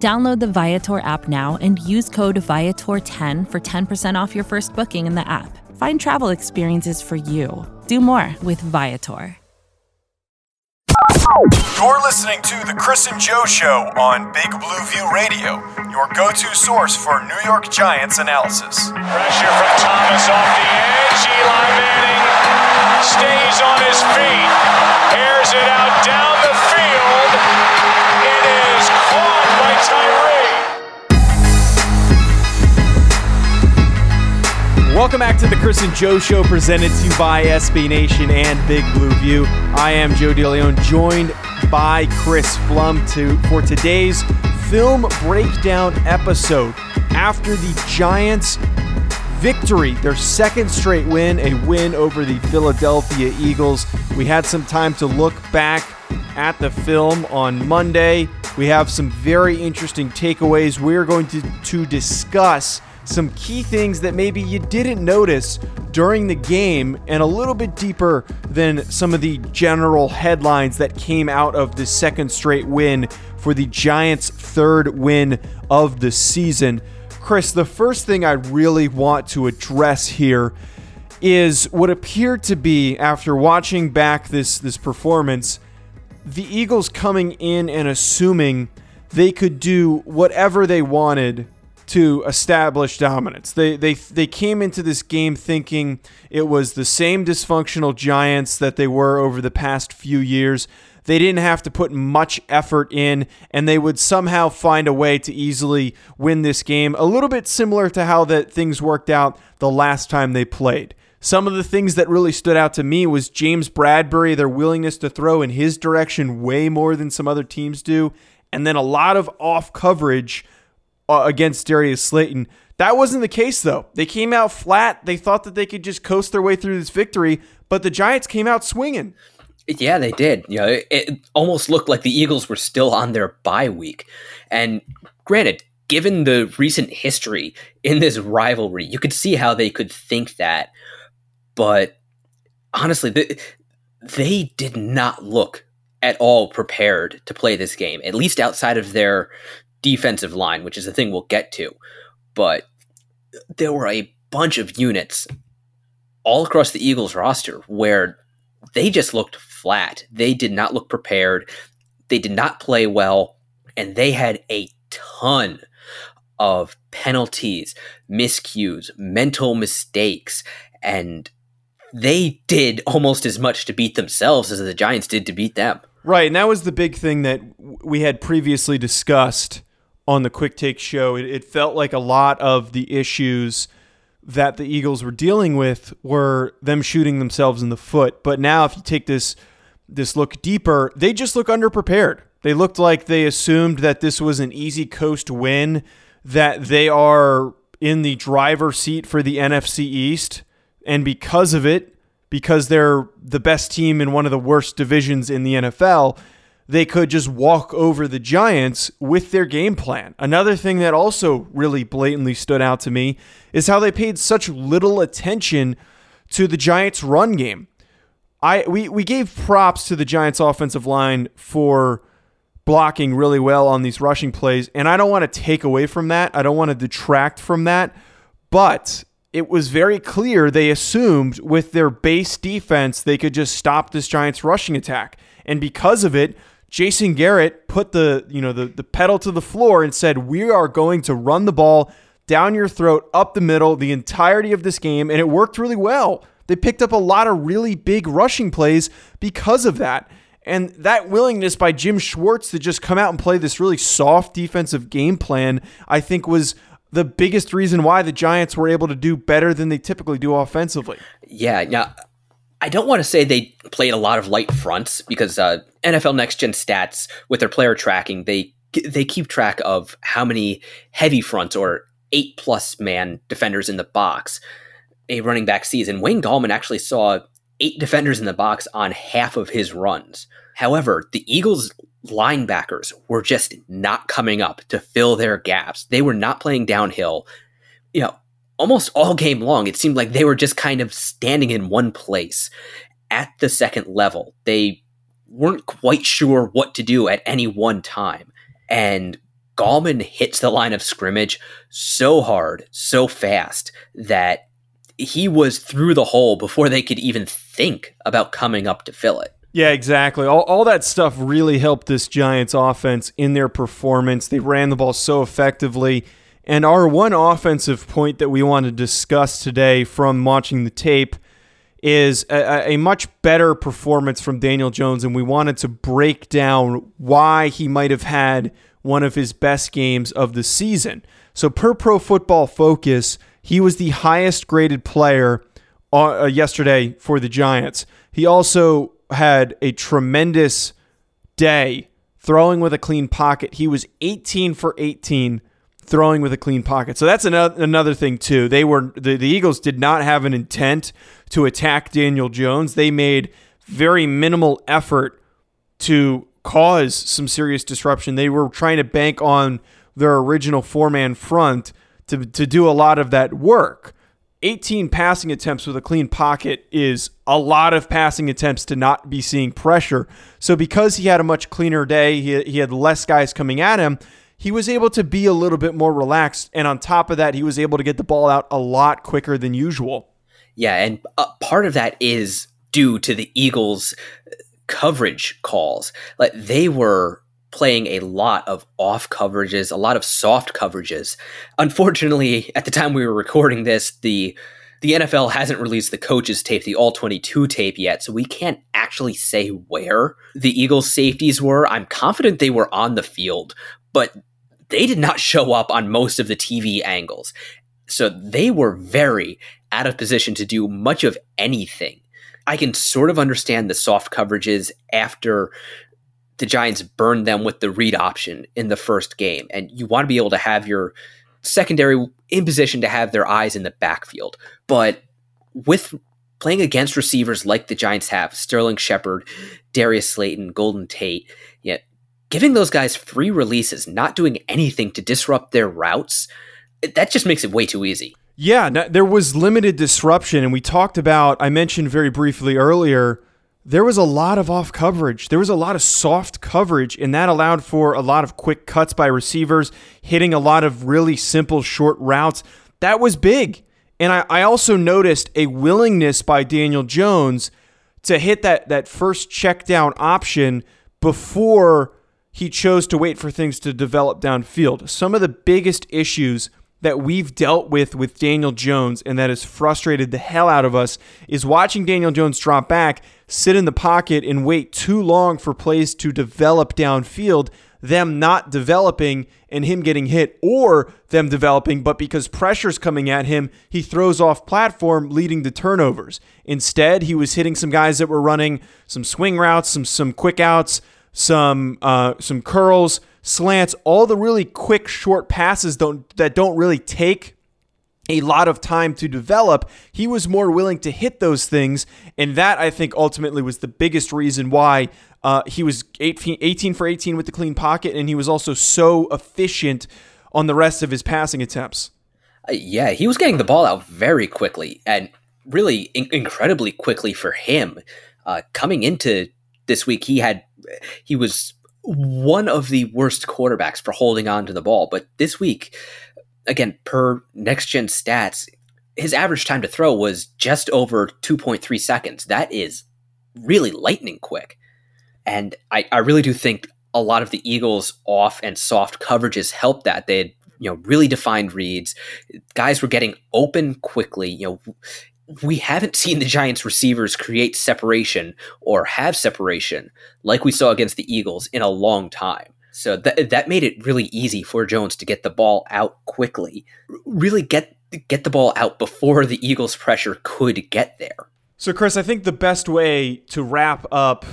Download the Viator app now and use code Viator10 for 10% off your first booking in the app. Find travel experiences for you. Do more with Viator. You're listening to The Chris and Joe Show on Big Blue View Radio, your go to source for New York Giants analysis. Pressure from Thomas off the edge. Eli Manning stays on his feet, airs it out down the field. Tyree. Welcome back to the Chris and Joe Show, presented to you by SB Nation and Big Blue View. I am Joe DeLeon, joined by Chris Pflum to for today's film breakdown episode. After the Giants' victory, their second straight win, a win over the Philadelphia Eagles, we had some time to look back at the film on Monday. We have some very interesting takeaways. We're going to, to discuss some key things that maybe you didn't notice during the game and a little bit deeper than some of the general headlines that came out of the second straight win for the Giants' third win of the season. Chris, the first thing I really want to address here is what appeared to be after watching back this this performance the Eagles coming in and assuming they could do whatever they wanted to establish dominance. They they they came into this game thinking it was the same dysfunctional Giants that they were over the past few years. They didn't have to put much effort in, and they would somehow find a way to easily win this game. A little bit similar to how that things worked out the last time they played. Some of the things that really stood out to me was James Bradberry, their willingness to throw in his direction way more than some other teams do, and then a lot of off coverage uh, against Darius Slayton. That wasn't the case, though. They came out flat. They thought that they could just coast their way through this victory, but the Giants came out swinging. Yeah, they did. You know, it, it almost looked like the Eagles were still on their bye week. And granted, given the recent history in this rivalry, you could see how they could think that. But honestly, they, they did not look at all prepared to play this game, at least outside of their defensive line, which is the thing we'll get to. But there were a bunch of units all across the Eagles roster where they just looked flat. They did not look prepared. They did not play well. And they had a ton of penalties, miscues, mental mistakes. And they did almost as much to beat themselves as the Giants did to beat them. Right. And that was the big thing that we had previously discussed on the Quick Take show. It, it, felt like a lot of the issues that the Eagles were dealing with were them shooting themselves in the foot. But now, if you take this this look deeper, they just look underprepared. They looked like they assumed that this was an easy coast win, that they are in the driver's seat for the NFC East, and because of it, because they're the best team in one of the worst divisions in the NFL, they could just walk over the Giants with their game plan. Another thing that also really blatantly stood out to me is how they paid such little attention to the Giants' run game. I we, we gave props to the Giants' offensive line for blocking really well on these rushing plays, and I don't want to take away from that. I don't want to detract from that, but it was very clear they assumed with their base defense they could just stop this Giants rushing attack. And because of it, Jason Garrett put the, you know, the, the pedal to the floor and said, "We are going to run the ball down your throat up the middle the entirety of this game." And it worked really well. They picked up a lot of really big rushing plays because of that. And that willingness by Jim Schwartz to just come out and play this really soft defensive game plan, I think was the biggest reason why the Giants were able to do better than they typically do offensively. Yeah, yeah. I don't want to say they played a lot of light fronts because uh, NFL Next Gen stats with their player tracking, they they keep track of how many heavy fronts or eight plus man defenders in the box a running back season. Wayne Gallman actually saw eight defenders in the box on half of his runs. However, the Eagles linebackers were just not coming up to fill their gaps. They were not playing downhill. You know, almost all game long, it seemed like they were just kind of standing in one place at the second level. They weren't quite sure what to do at any one time. And Gallman hits the line of scrimmage so hard, so fast that he was through the hole before they could even think about coming up to fill it. Yeah, exactly. All, all that stuff really helped this Giants offense in their performance. They ran the ball so effectively. And our one offensive point that we want to discuss today from watching the tape is a, a, much better performance from Daniel Jones. And we wanted to break down why he might have had one of his best games of the season. So, per Pro Football Focus, he was the highest graded player uh, yesterday for the Giants. He also had a tremendous day throwing with a clean pocket. He was 18 for 18 throwing with a clean pocket. So that's another another thing too. They were the, the Eagles did not have an intent to attack Daniel Jones. They made very minimal effort to cause some serious disruption. They were trying to bank on their original four-man front to to do a lot of that work. 18 passing attempts with a clean pocket is a lot of passing attempts to not be seeing pressure. So because he had a much cleaner day, he, he had less guys coming at him, he was able to be a little bit more relaxed. And on top of that, he was able to get the ball out a lot quicker than usual. Yeah, and uh, part of that is due to the Eagles' coverage calls. Like they were playing a lot of off coverages, a lot of soft coverages. Unfortunately, at the time we were recording this, the the NFL hasn't released the coaches tape, the all 22 tape yet, so we can't actually say where the Eagles safeties were. I'm confident they were on the field, but they did not show up on most of the TV angles. So they were very out of position to do much of anything. I can sort of understand the soft coverages after the Giants burned them with the read option in the first game. And you want to be able to have your secondary in position to have their eyes in the backfield. But with playing against receivers like the Giants have, Sterling Shepard, Darius Slayton, Golden Tate, yeah, giving those guys free releases, not doing anything to disrupt their routes, that just makes it way too easy. Yeah, there was limited disruption. And we talked about, I mentioned very briefly earlier, there was a lot of off coverage. There was a lot of soft coverage, and that allowed for a lot of quick cuts by receivers, hitting a lot of really simple short routes. That was big. And I, I also noticed a willingness by Daniel Jones to hit that, that first check down option before he chose to wait for things to develop downfield. Some of the biggest issues that we've dealt with with Daniel Jones and that has frustrated the hell out of us is watching Daniel Jones drop back, sit in the pocket, and wait too long for plays to develop downfield, them not developing and him getting hit, or them developing, but because pressure's coming at him, he throws off platform, leading to turnovers. Instead, he was hitting some guys that were running some swing routes, some some quick outs, some uh, some curls slants, all the really quick short passes don't that don't really take a lot of time to develop. He was more willing to hit those things, and that I think ultimately was the biggest reason why uh, he was 18, 18 for 18 with the clean pocket, and he was also so efficient on the rest of his passing attempts. Uh, yeah, he was getting the ball out very quickly and really in- incredibly quickly for him. Uh, coming into this week, he had he was one of the worst quarterbacks for holding on to the ball. But this week, again, per next gen stats, his average time to throw was just over 2.3 seconds. That is really lightning quick. And I, I really do think a lot of the Eagles' off and soft coverages helped that. They had, you know, really defined reads. Guys were getting open quickly. You know, we haven't seen the Giants receivers create separation or have separation like we saw against the Eagles in a long time. So that that made it really easy for Jones to get the ball out quickly. Really get get the ball out before the Eagles pressure could get there. So Chris, I think the best way to wrap up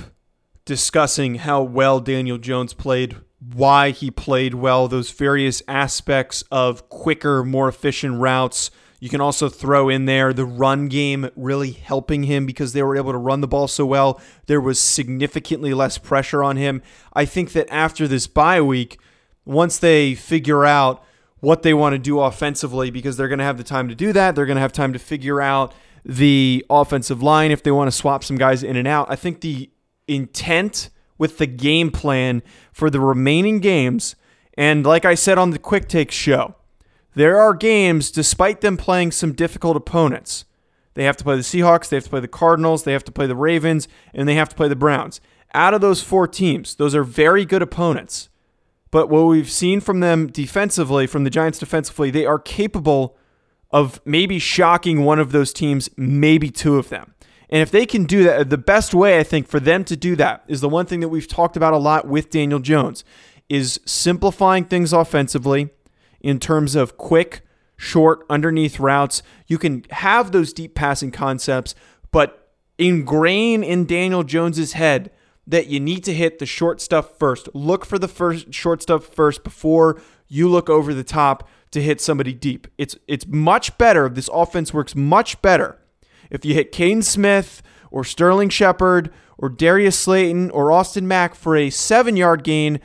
discussing how well Daniel Jones played why he played well, those various aspects of quicker, more efficient routes. You can also throw in there the run game really helping him because they were able to run the ball so well. There was significantly less pressure on him. I think that after this bye week, once they figure out what they want to do offensively, because they're going to have the time to do that, they're going to have time to figure out the offensive line if they want to swap some guys in and out. I think the intent with the game plan for the remaining games, and like I said on the Quick Take show, there are games, despite them playing some difficult opponents. They have to play the Seahawks, they have to play the Cardinals, they have to play the Ravens, and they have to play the Browns. Out of those four teams, those are very good opponents. But what we've seen from them defensively, from the Giants defensively, they are capable of maybe shocking one of those teams, maybe two of them. And if they can do that, the best way I think for them to do that is the one thing that we've talked about a lot with Daniel Jones is simplifying things offensively in terms of quick, short, underneath routes. You can have those deep passing concepts, but ingrain in Daniel Jones's head that you need to hit the short stuff first. Look for the first short stuff first before you look over the top to hit somebody deep. It's it's much better. This offense works much better if you hit Kaden Smith or Sterling Shepard or Darius Slayton or Austin Mack for a seven yard gain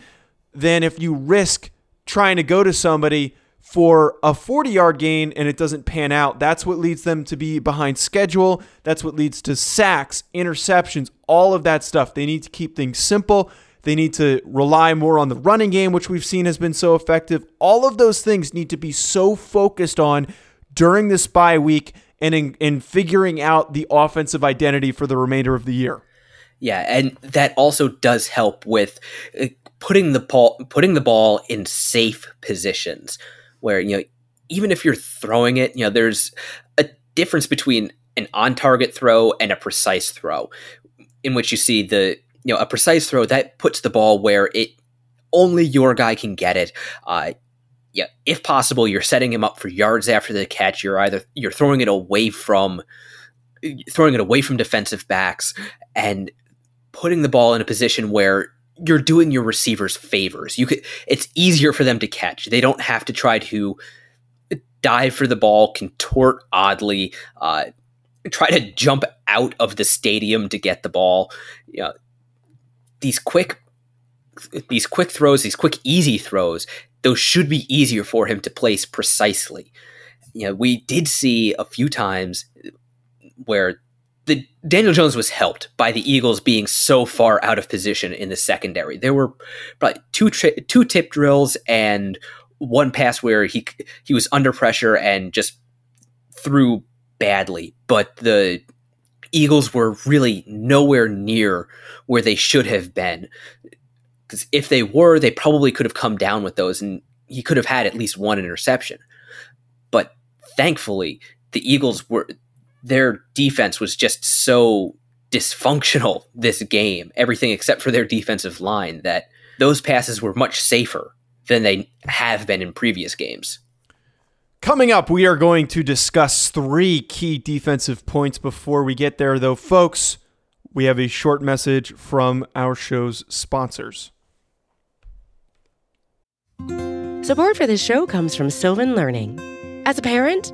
than if you risk trying to go to somebody for a 40 yard gain and it doesn't pan out. That's what leads them to be behind schedule. That's what leads to sacks, interceptions, all of that stuff. They need to keep things simple. They need to rely more on the running game, which we've seen has been so effective. All of those things need to be so focused on during this bye week and in, in figuring out the offensive identity for the remainder of the year. Yeah, and that also does help with uh, putting the ball putting the ball in safe positions where you know even if you're throwing it, you know there's a difference between an on target throw and a precise throw in which you see the you know a precise throw that puts the ball where it only your guy can get it. Uh, yeah, if possible, you're setting him up for yards after the catch. You're either you're throwing it away from throwing it away from defensive backs and putting the ball in a position where you're doing your receivers favors. You could it's easier for them to catch. They don't have to try to dive for the ball, contort oddly, uh, try to jump out of the stadium to get the ball. You know, these quick these quick throws, these quick easy throws, those should be easier for him to place precisely. You know, we did see a few times where the Daniel Jones was helped by the Eagles being so far out of position in the secondary. There were probably two tri- two tip drills and one pass where he he was under pressure and just threw badly, but the Eagles were really nowhere near where they should have been because if they were, they probably could have come down with those, and he could have had at least one interception. But thankfully, the Eagles were their defense was just so dysfunctional this game, everything except for their defensive line, that those passes were much safer than they have been in previous games. Coming up, we are going to discuss three key defensive points before we get there, though, folks. We have a short message from our show's sponsors. Support for this show comes from Sylvan Learning. As a parent,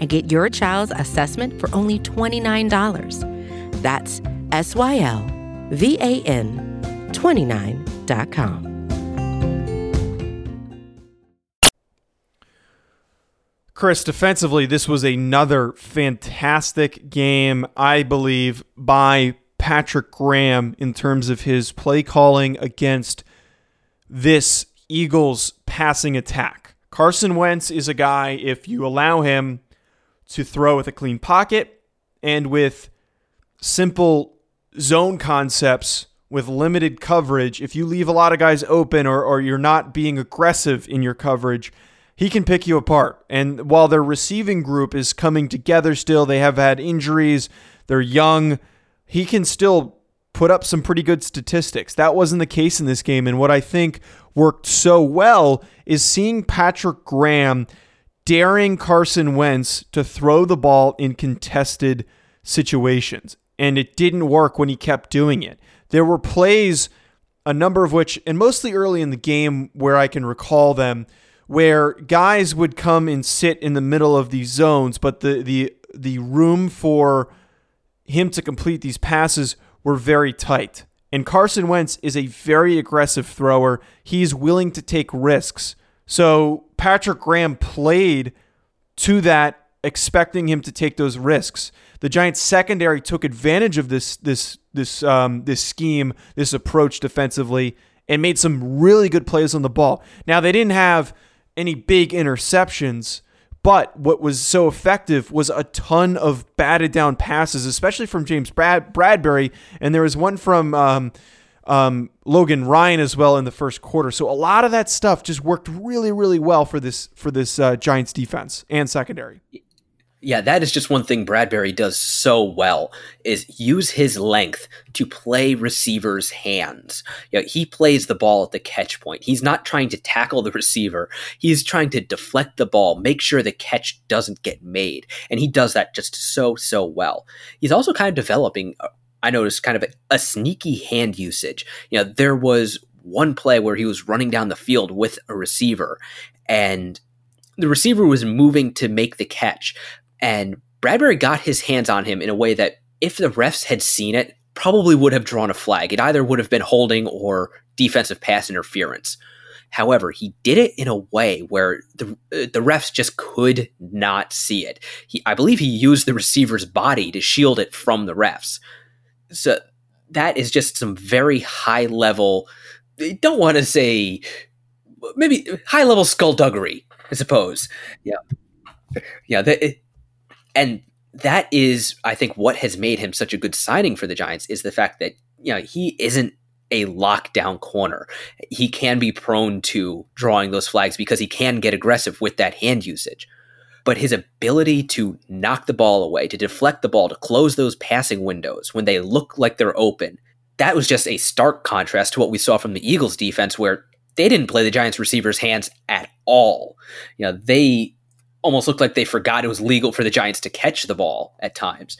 and get your child's assessment for only $29. That's S Y L V A N 29.com. Chris, defensively, this was another fantastic game, I believe, by Patrick Graham in terms of his play calling against this Eagles passing attack. Carson Wentz is a guy, if you allow him to throw with a clean pocket and with simple zone concepts with limited coverage, if you leave a lot of guys open or, or you're not being aggressive in your coverage, he can pick you apart. And while their receiving group is coming together still, they have had injuries, they're young, he can still put up some pretty good statistics. That wasn't the case in this game. And what I think worked so well is seeing Patrick Graham daring Carson Wentz to throw the ball in contested situations. And it didn't work when he kept doing it. There were plays, a number of which, and mostly early in the game where I can recall them, where guys would come and sit in the middle of these zones, but the the the room for him to complete these passes were very tight. And Carson Wentz is a very aggressive thrower. He's willing to take risks. So Patrick Graham played to that, expecting him to take those risks. The Giants secondary took advantage of this this this um, this scheme, this approach defensively, and made some really good plays on the ball. Now they didn't have any big interceptions, but what was so effective was a ton of batted down passes, especially from James Brad- Bradberry. And there was one from um, um, Logan Ryan as well in the first quarter. So a lot of that stuff just worked really, really well for this for this uh, Giants defense and secondary. Yeah, that is just one thing Bradberry does so well is use his length to play receivers' hands. You know, he plays the ball at the catch point. He's not trying to tackle the receiver. He's trying to deflect the ball, make sure the catch doesn't get made. And he does that just so, so well. He's also kind of developing, I noticed, kind of a, a sneaky hand usage. You know, there was one play where he was running down the field with a receiver and the receiver was moving to make the catch, and Bradberry got his hands on him in a way that, if the refs had seen it, probably would have drawn a flag. It either would have been holding or defensive pass interference. However, he did it in a way where the uh, the refs just could not see it. He, I believe, he used the receiver's body to shield it from the refs. So that is just some very high level. Don't want to say maybe high level skullduggery, I suppose. Yeah, yeah. The, and that is, I think, what has made him such a good signing for the Giants is the fact that you know he isn't a lockdown corner. He can be prone to drawing those flags because he can get aggressive with that hand usage. But his ability to knock the ball away, to deflect the ball, to close those passing windows when they look like they're open, that was just a stark contrast to what we saw from the Eagles defense, where they didn't play the Giants receivers' hands at all. You know, they almost looked like they forgot it was legal for the Giants to catch the ball at times.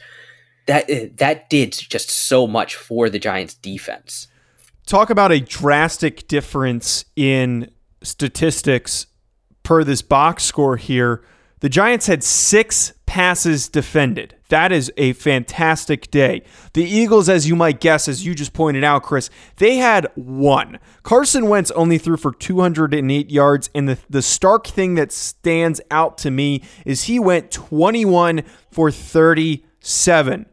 That eh, that did just so much for the Giants defense. Talk about a drastic difference in statistics per this box score here. The Giants had six passes defended. That is a fantastic day. The Eagles, as you might guess, as you just pointed out, Chris, they had one. Carson Wentz only threw for 208 yards. And the, the stark thing that stands out to me is he went 21 for 37.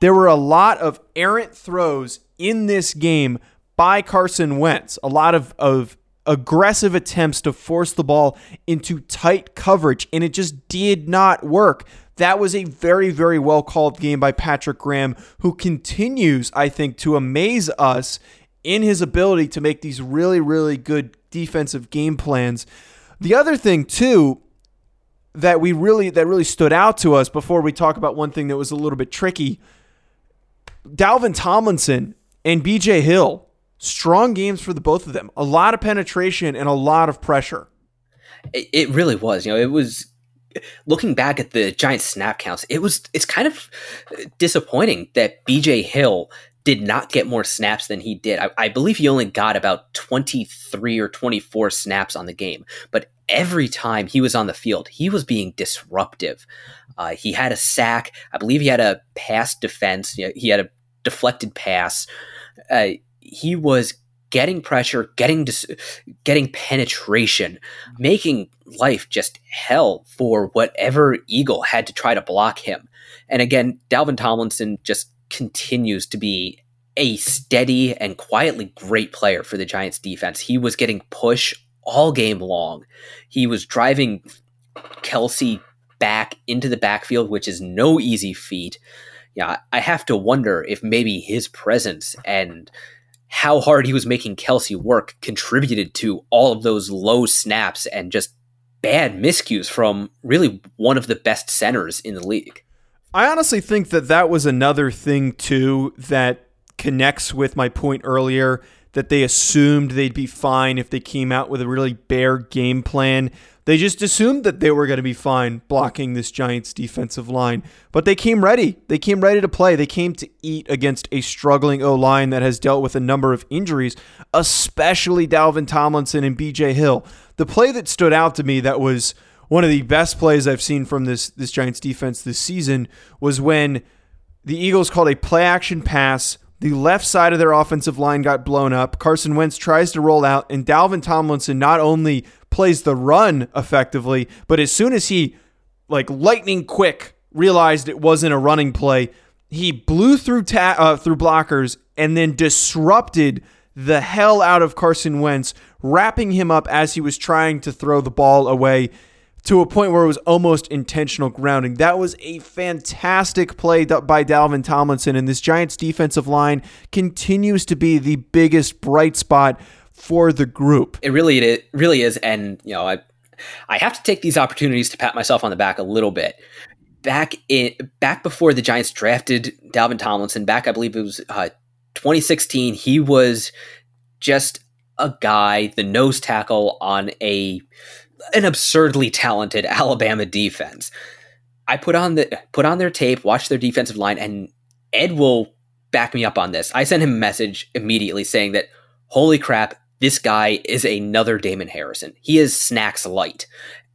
There were a lot of errant throws in this game by Carson Wentz, a lot of, of aggressive attempts to force the ball into tight coverage, and it just did not work. That was a very, very well called game by Patrick Graham, who continues, I think, to amaze us in his ability to make these really, really good defensive game plans. The other thing, too, that we really that really stood out to us before we talk about one thing that was a little bit tricky. Dalvin Tomlinson and BJ Hill strong games for the both of them. A lot of penetration and a lot of pressure. It, it really was. You know, it was looking back at the Giants snap counts. It was it's kind of disappointing that BJ Hill did not get more snaps than he did. I, I believe he only got about 23 or 24 snaps on the game, but every time he was on the field, he was being disruptive. Uh, he had a sack. I believe he had a pass defense. He had a deflected pass. Uh, he was getting pressure, getting dis- getting penetration, making life just hell for whatever Eagle had to try to block him. And again, Dalvin Tomlinson just continues to be a steady and quietly great player for the Giants defense. He was getting push all game long. He was driving Kelce back into the backfield, which is no easy feat. Yeah, I have to wonder if maybe his presence and how hard he was making Kelce work contributed to all of those low snaps and just bad miscues from really one of the best centers in the league. I honestly think that that was another thing too that connects with my point earlier that they assumed they'd be fine if they came out with a really bare game plan. They just assumed that they were going to be fine blocking this Giants defensive line, but they came ready. They came ready to play. They came to eat against a struggling O line that has dealt with a number of injuries, especially Dalvin Tomlinson and BJ Hill. The play that stood out to me that was one of the best plays I've seen from this this Giants defense this season was when the Eagles called a play action pass the left side of their offensive line got blown up. Carson Wentz tries to roll out, and Dalvin Tomlinson not only plays the run effectively, but as soon as he, like lightning quick, realized it wasn't a running play, he blew through ta- uh, through blockers and then disrupted the hell out of Carson Wentz, wrapping him up as he was trying to throw the ball away to a point where it was almost intentional grounding. That was a fantastic play by Dalvin Tomlinson, and this Giants defensive line continues to be the biggest bright spot for the group. It really it really is, and you know I I have to take these opportunities to pat myself on the back a little bit. Back in back before the Giants drafted Dalvin Tomlinson, back I believe it was uh, 2016, he was just a guy, the nose tackle on a an absurdly talented Alabama defense. I put on the put on their tape, watch their defensive line, and Ed will back me up on this. I sent him a message immediately saying that, holy crap, this guy is another Damon Harrison. He is snacks light.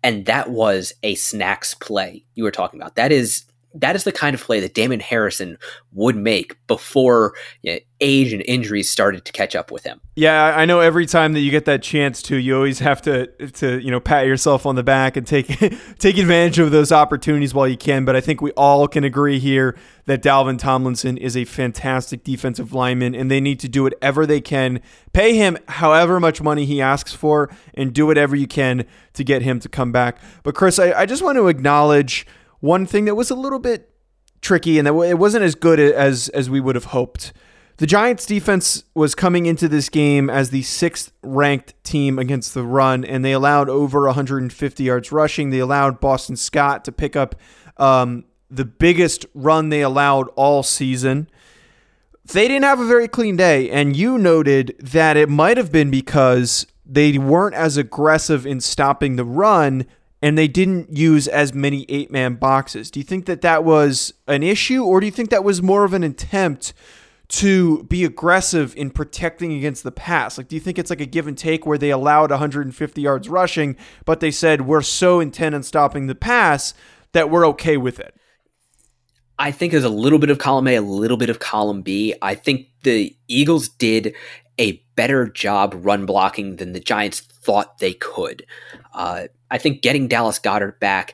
And that was a snacks play you were talking about. That is that is the kind of play that Damon Harrison would make before you know, age and injuries started to catch up with him. Yeah, I know every time that you get that chance to, you always have to to you know pat yourself on the back and take take advantage of those opportunities while you can. But I think we all can agree here that Dalvin Tomlinson is a fantastic defensive lineman, and they need to do whatever they can, pay him however much money he asks for, and do whatever you can to get him to come back. But Chris, I, I just want to acknowledge one thing that was a little bit tricky and that it wasn't as good as as we would have hoped. The Giants defense was coming into this game as the sixth ranked team against the run, and they allowed over 150 yards rushing. They allowed Boston Scott to pick up um, the biggest run they allowed all season. They didn't have a very clean day, and you noted that it might have been because they weren't as aggressive in stopping the run and they didn't use as many eight man boxes. Do you think that that was an issue, or do you think that was more of an attempt to be aggressive in protecting against the pass? Like, do you think it's like a give and take where they allowed 150 yards rushing, but they said we're so intent on stopping the pass that we're okay with it? I think there's a little bit of column A, a little bit of column B. I think the Eagles did a better job run blocking than the Giants thought they could. Uh, I think getting Dallas Goedert back,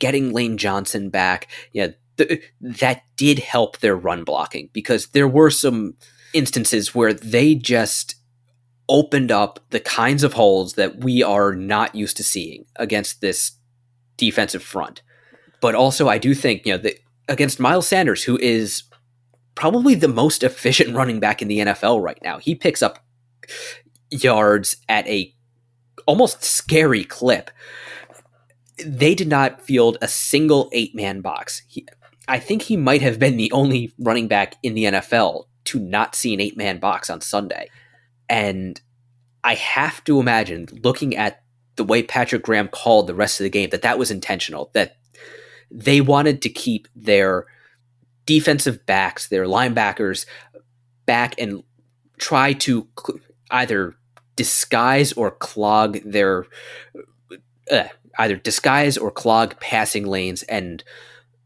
getting Lane Johnson back, yeah, th- that did help their run blocking because there were some instances where they just opened up the kinds of holes that we are not used to seeing against this defensive front. But also, I do think you know that against Miles Sanders, who is probably the most efficient running back in the NFL right now, he picks up yards at a almost scary clip. They did not field a single eight man box. He, I think he might have been the only running back in the NFL to not see an eight man box on Sunday. And I have to imagine, looking at the way Patrick Graham called the rest of the game, that that was intentional, that they wanted to keep their defensive backs, their linebackers back and try to either disguise or clog their uh, either disguise or clog passing lanes and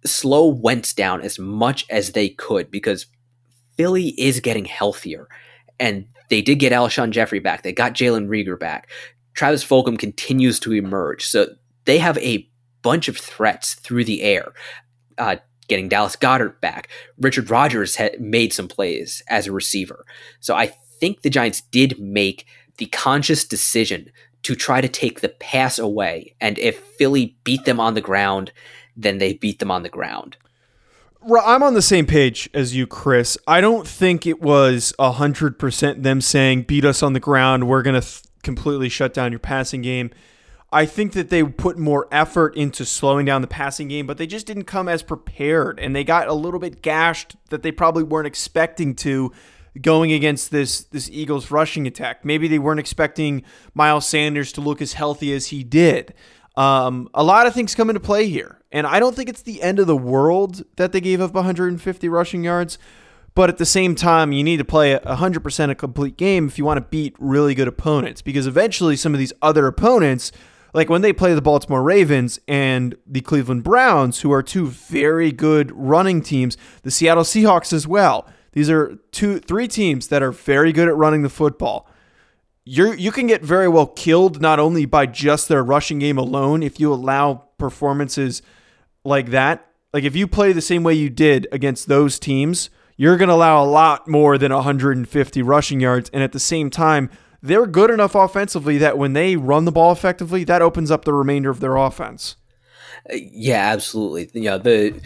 slow Wentz down as much as they could because Philly is getting healthier And they did get Alshon Jeffery back. They got Jalen Reagor back. Travis Fulgham continues to emerge. So they have a bunch of threats through the air. Uh, getting Dallas Goedert back. Richard Rodgers had made some plays as a receiver. So I think the Giants did make the conscious decision to try to take the pass away. And if Philly beat them on the ground, then they beat them on the ground. I'm on the same page as you, Chris. I don't think it was 100% them saying, beat us on the ground, we're going to th- completely shut down your passing game. I think that they put more effort into slowing down the passing game, but they just didn't come as prepared. And they got a little bit gashed that they probably weren't expecting to going against this this Eagles rushing attack. Maybe they weren't expecting Miles Sanders to look as healthy as he did. Um, a lot of things come into play here, and I don't think it's the end of the world that they gave up 150 rushing yards. But at the same time, you need to play 100% a complete game if you want to beat really good opponents, because eventually some of these other opponents like when they play the Baltimore Ravens and the Cleveland Browns, who are two very good running teams, the Seattle Seahawks as well. These are two, three teams that are very good at running the football. You you can get very well killed not only by just their rushing game alone if you allow performances like that. Like if you play the same way you did against those teams, you're going to allow a lot more than 150 rushing yards and at the same time they're good enough offensively that when they run the ball effectively, that opens up the remainder of their offense. Uh, yeah, absolutely. Know, the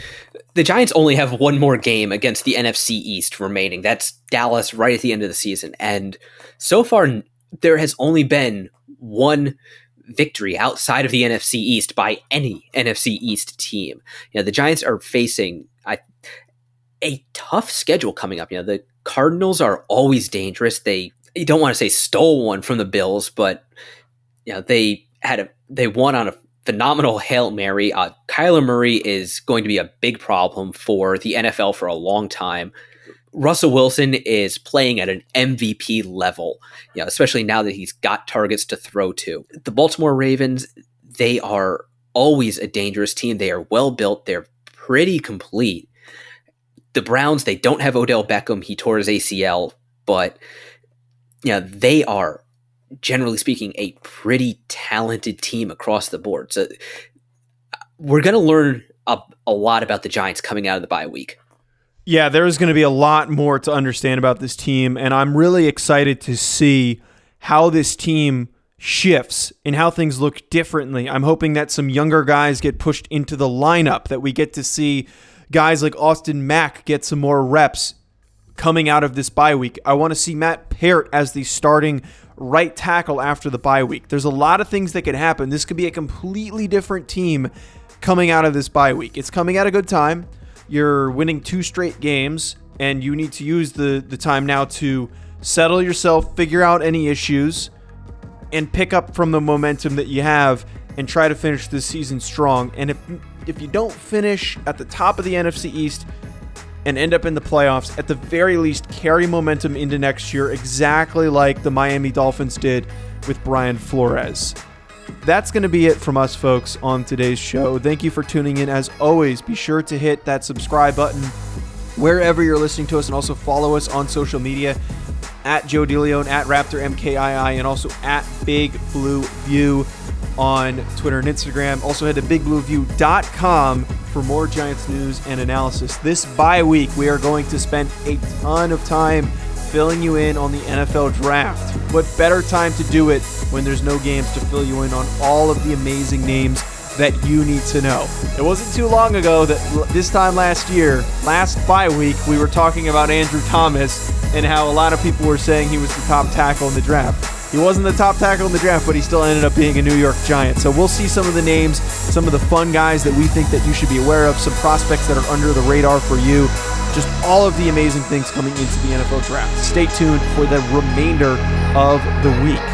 the Giants only have one more game against the NFC East remaining. That's Dallas right at the end of the season. And so far there has only been one victory outside of the NFC East by any NFC East team. You know, the Giants are facing I, a tough schedule coming up. You know, the Cardinals are always dangerous. They you don't want to say stole one from the Bills, but you know they had a they won on a phenomenal hail mary. Uh, Kyler Murray is going to be a big problem for the NFL for a long time. Russell Wilson is playing at an MVP level, you know, especially now that he's got targets to throw to. The Baltimore Ravens, they are always a dangerous team. They are well built. They're pretty complete. The Browns, they don't have Odell Beckham. He tore his ACL, but yeah, they are generally speaking a pretty talented team across the board. So we're going to learn a, a lot about the Giants coming out of the bye week. Yeah, there's going to be a lot more to understand about this team, and I'm really excited to see how this team shifts and how things look differently. I'm hoping that some younger guys get pushed into the lineup, that we get to see guys like Austin Mack get some more reps coming out of this bye week. I want to see Matt Peart as the starting right tackle after the bye week. There's a lot of things that could happen. This could be a completely different team coming out of this bye week. It's coming at a good time. You're winning two straight games, and you need to use the, the time now to settle yourself, figure out any issues, and pick up from the momentum that you have and try to finish this season strong. And if if you don't finish at the top of the NFC East, and end up in the playoffs, at the very least, carry momentum into next year, exactly like the Miami Dolphins did with Brian Flores. That's going to be it from us, folks, on today's show. Thank you for tuning in. As always, be sure to hit that subscribe button wherever you're listening to us and also follow us on social media at Joe DeLeon, at Raptor MKII, and also at Big Blue View on Twitter and Instagram. Also head to bigblueview.com for more Giants news and analysis. This bye week, we are going to spend a ton of time filling you in on the NFL draft. What better time to do it when there's no games to fill you in on all of the amazing names that you need to know. It wasn't too long ago that this time last year, last bye week, we were talking about Andrew Thomas and how a lot of people were saying he was the top tackle in the draft. He wasn't the top tackle in the draft, but he still ended up being a New York Giant. So we'll see some of the names, some of the fun guys that we think that you should be aware of, some prospects that are under the radar for you. Just all of the amazing things coming into the NFL draft. Stay tuned for the remainder of the week.